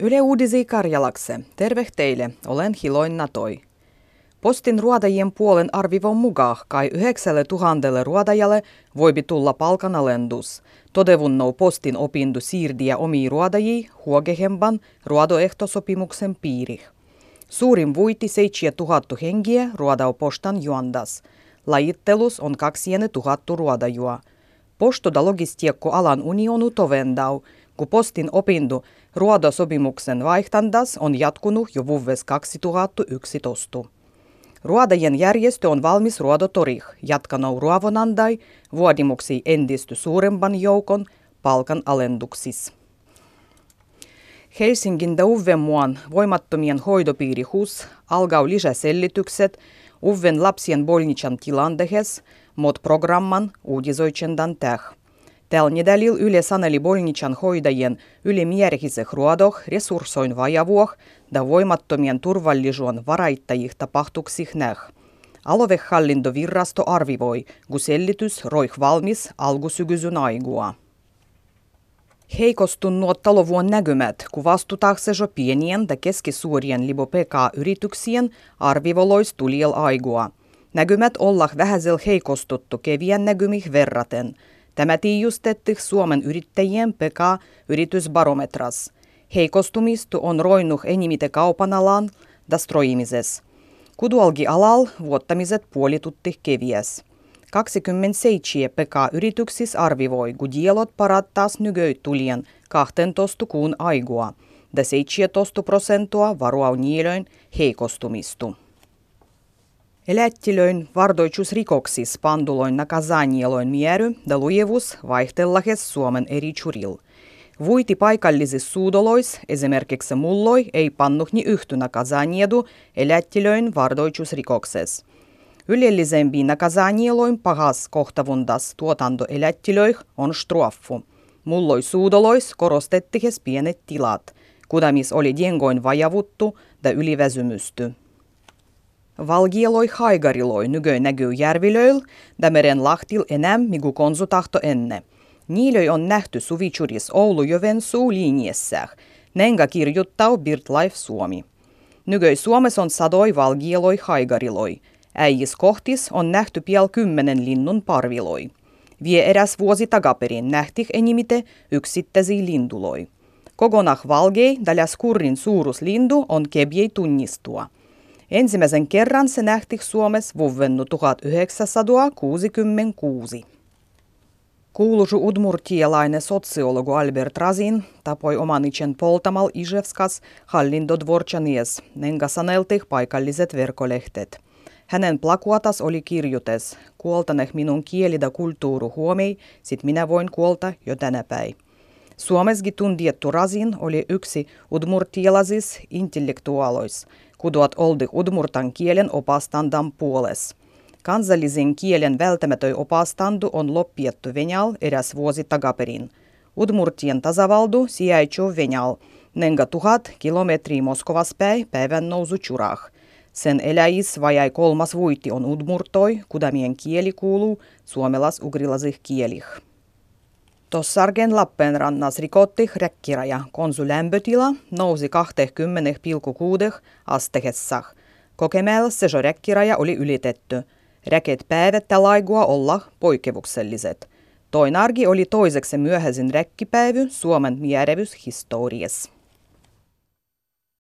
Yle Uudisi Karjalakse. Terve teille, olen Hiloin Natoi. Postin ruodajien puolen arvivon mukaan kai yhdeksälle tuhannelle ruodajalle voibi tulla palkanalendus. Todevunnou postin opindu siirdiä omi ruodajii huogehemban ruodoehtosopimuksen piiri. Suurin vuiti 7000 hengiä ruodau postan juondas. Lajittelus on 2000 ruodajua. Postoda logistiekko alan unionu tovendau, kun postin opindu ruodosopimuksen vaihtandas on jatkunut jo vuves 2011. Ruodajen järjestö on valmis ruodotorih jatkanut ruovonandai vuodimuksi endisty suuremman joukon palkan alenduksis. Helsingin Dauvemuan voimattomien hoidopiirihus algau lisäselitykset Uven lapsien bolnichan tilandehes, mod programman uudisoitsendan täh. Tällä nedälil yle saneli bolnichan hoidajien ylimääräiseh ruodoh resurssoin vajavuoh da voimattomien turvallisuuden varaittajih tapahtuksih näh. Alovehallintovirrasto arvivoi, kun sellitys roih valmis alkusykysyn aigua. Heikostunut talovuon näkymät, kun vastutaaksejo pienien ja keskisuurien libo PK-yrityksien arvivolois tuliel aigua. Näkymät ollah vähäsel heikostuttu kevien näkymih verraten. Tämä tiijustetti Suomen yrittäjien PK-yritysbarometras. Heikostumistu on roinnuh enimite kaupan alan da stroimises. Kudualgi alal vuottamiset puolitutti kevies. 27 PK-yrityksis arvivoi, kun dielot parattaas nygöitulien 12 kuun aigua, da 17 prosentua varuau niilöin heikostumistu. Elättilöin vardoitusrikoksis panduloin nakazanieloin miery da lujevus vaihtellahes Suomen eri churil. Vuiti paikallisis suudolois, esimerkiksi mulloi, ei pannuhni yhty nakazaniedu elättilöin vardoitusrikokses – Ylellisempi nakazanieloin pahas kohtavundas tuotantoelättilöih on straffu. Mulloi suudolois korostettihes pienet tilat, kudamis oli diengoin vajavuttu ja yliväsymysty. Valgieloi haigariloi nygöi näkyy järvilöil, ja meren lahtil enää migu konsutahto enne. Niilöi on nähty suvichuris Oulu Jovensuu linjessään, nenga kirjuttau BirdLife Suomi. Nygöi Suomessa on sadoi valgieloi haigariloi – Äijis kohtis on nähty pial kymmenen linnun parviloi. Vie eräs vuosi takaperin nähtih enimite yksittäisiä linduloi. Kokonah valgei daljäs kurrin suuruslindu on kebiei tunnistua. Ensimmäisen kerran se nähtih Suomessa vuvennu 1966. Kuuluisu udmurtialainen sotsiologu Albert Razin tapoi omanitsen poltamal Ijevskas hallintodvorčanies, nenga saneltih paikalliset verkolehtet. Hänen plakuatas oli kirjutes, kuoltaneh minun kieli da kulttuuru huomei, sit minä voin kuolta jo tänä päin. Suomesgi tundiettu Razin oli yksi udmurtialaisis intellektuaalois, kuduat oldi udmurtan kielen opastandan puoles. Kansallisen kielen välttämätöi opastandu on loppiettu Venäjäl eräs vuosi takaperin. Udmurtien tasavaldu sijaitsuu Venäjäl, nenga tuhat kilometriä Moskovas päin päivän nousu churah – sen eläjis vajai kolmas vuitti on udmurtoi, kudamien kieli kuuluu suomelas-ugrilasih kielih. Tossargen Lappeenrannas rikotti rekkiraja, konsu lämpötila nousi 20,6 astehessah. Kokemel se rekkiraja oli ylitetty. Räket päivettä laigua olla poikkevukselliset. Toinargi oli toiseksi myöhäisin rekkipäivy Suomen mierevyshistoriassa.